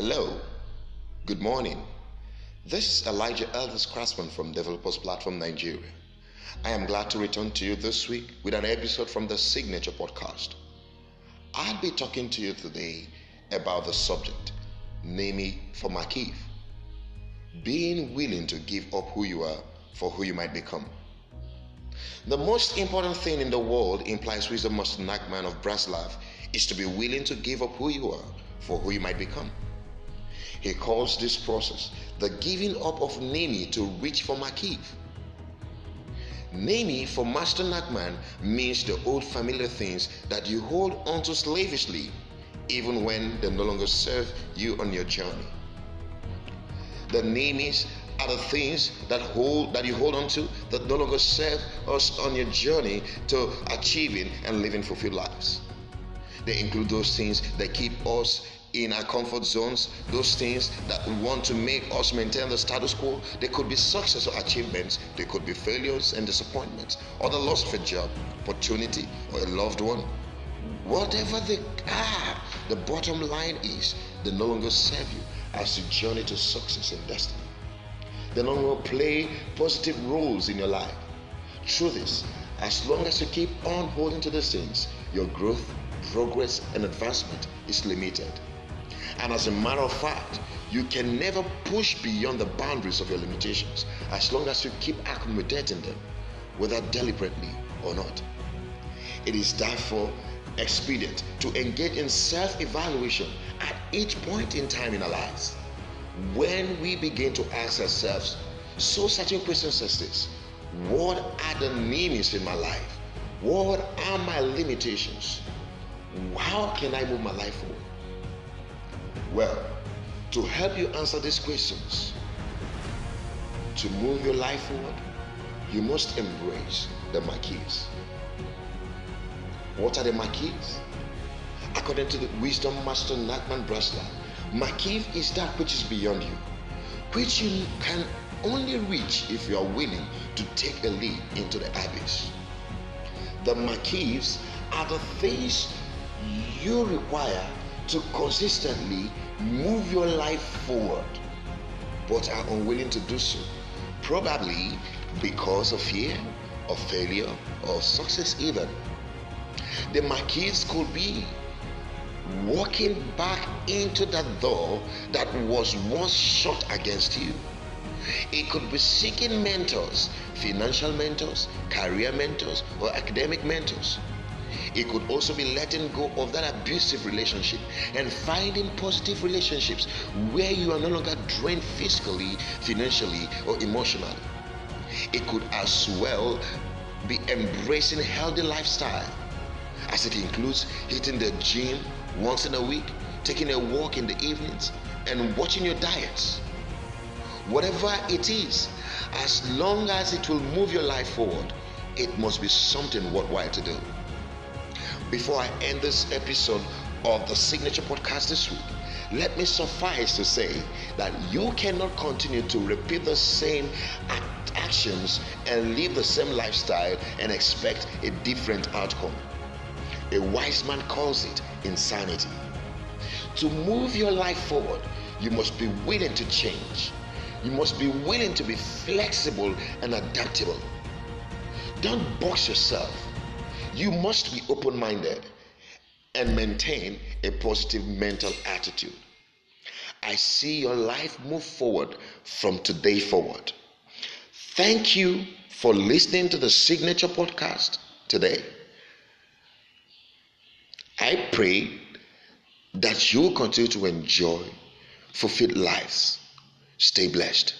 Hello, good morning. This is Elijah Elvis Craftsman from Developers Platform Nigeria. I am glad to return to you this week with an episode from the Signature Podcast. I'll be talking to you today about the subject, namely for Makif, being willing to give up who you are for who you might become. The most important thing in the world implies wisdom master Nachman of Braslav is to be willing to give up who you are for who you might become. He calls this process the giving up of Nemi to reach for Makif. Nemi for Master Nachman means the old familiar things that you hold onto slavishly even when they no longer serve you on your journey. The Nemis are the things that hold that you hold on to that no longer serve us on your journey to achieving and living fulfilled lives. They include those things that keep us in our comfort zones, those things that want to make us maintain the status quo. They could be success or achievements, they could be failures and disappointments, or the loss of a job, opportunity, or a loved one. Whatever they are, the bottom line is they no longer serve you as you journey to success and destiny. They no longer play positive roles in your life. Truth is, as long as you keep on holding to these things, your growth, progress, and advancement is limited. And as a matter of fact, you can never push beyond the boundaries of your limitations as long as you keep accommodating them, whether deliberately or not. It is therefore expedient to engage in self evaluation at each point in time in our lives. When we begin to ask ourselves so certain questions as this What are the meanings in my life? What are my limitations? How can I move my life forward? Well, to help you answer these questions, to move your life forward, you must embrace the Makifs. What are the Makifs? According to the wisdom master Nachman Braslav, Makif is that which is beyond you, which you can only reach if you are willing to take a leap into the abyss. The Makifs are the things you require to consistently move your life forward, but are unwilling to do so, probably because of fear, of failure, or success, even. The Makifs could be walking back into that door that was once shut against you. It could be seeking mentors, financial mentors, career mentors, or academic mentors. It could also be letting go of that abusive relationship and finding positive relationships where you are no longer drained physically, financially, or emotionally. It could as well be embracing a healthy lifestyle, as it includes hitting the gym once in a week, taking a walk in the evenings, and watching your diets. Whatever it is, as long as it will move your life forward, it must be something worthwhile to do. Before I end this episode of the Signature Podcast this week, let me suffice to say that you cannot continue to repeat the same actions and live the same lifestyle and expect a different outcome. A wise man calls it insanity. To move your life forward, you must be willing to change. You must be willing to be flexible and adaptable. Don't box yourself. You must be open minded and maintain a positive mental attitude. I see your life move forward from today forward. Thank you for listening to the Signature Podcast today. I pray that you continue to enjoy fulfilled lives. Stay blessed.